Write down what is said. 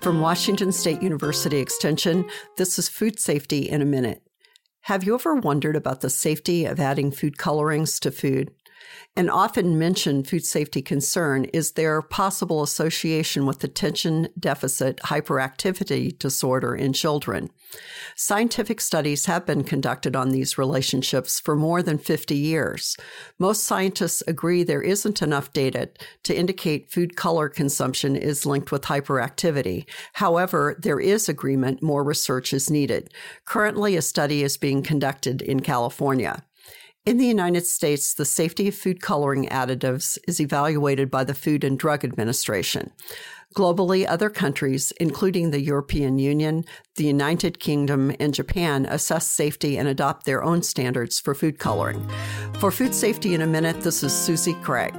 From Washington State University Extension, this is Food Safety in a Minute. Have you ever wondered about the safety of adding food colorings to food? An often mentioned food safety concern is their possible association with attention deficit hyperactivity disorder in children. Scientific studies have been conducted on these relationships for more than 50 years. Most scientists agree there isn't enough data to indicate food color consumption is linked with hyperactivity. However, there is agreement more research is needed. Currently, a study is being conducted in California. In the United States, the safety of food coloring additives is evaluated by the Food and Drug Administration. Globally, other countries, including the European Union, the United Kingdom, and Japan, assess safety and adopt their own standards for food coloring. For Food Safety in a Minute, this is Susie Craig.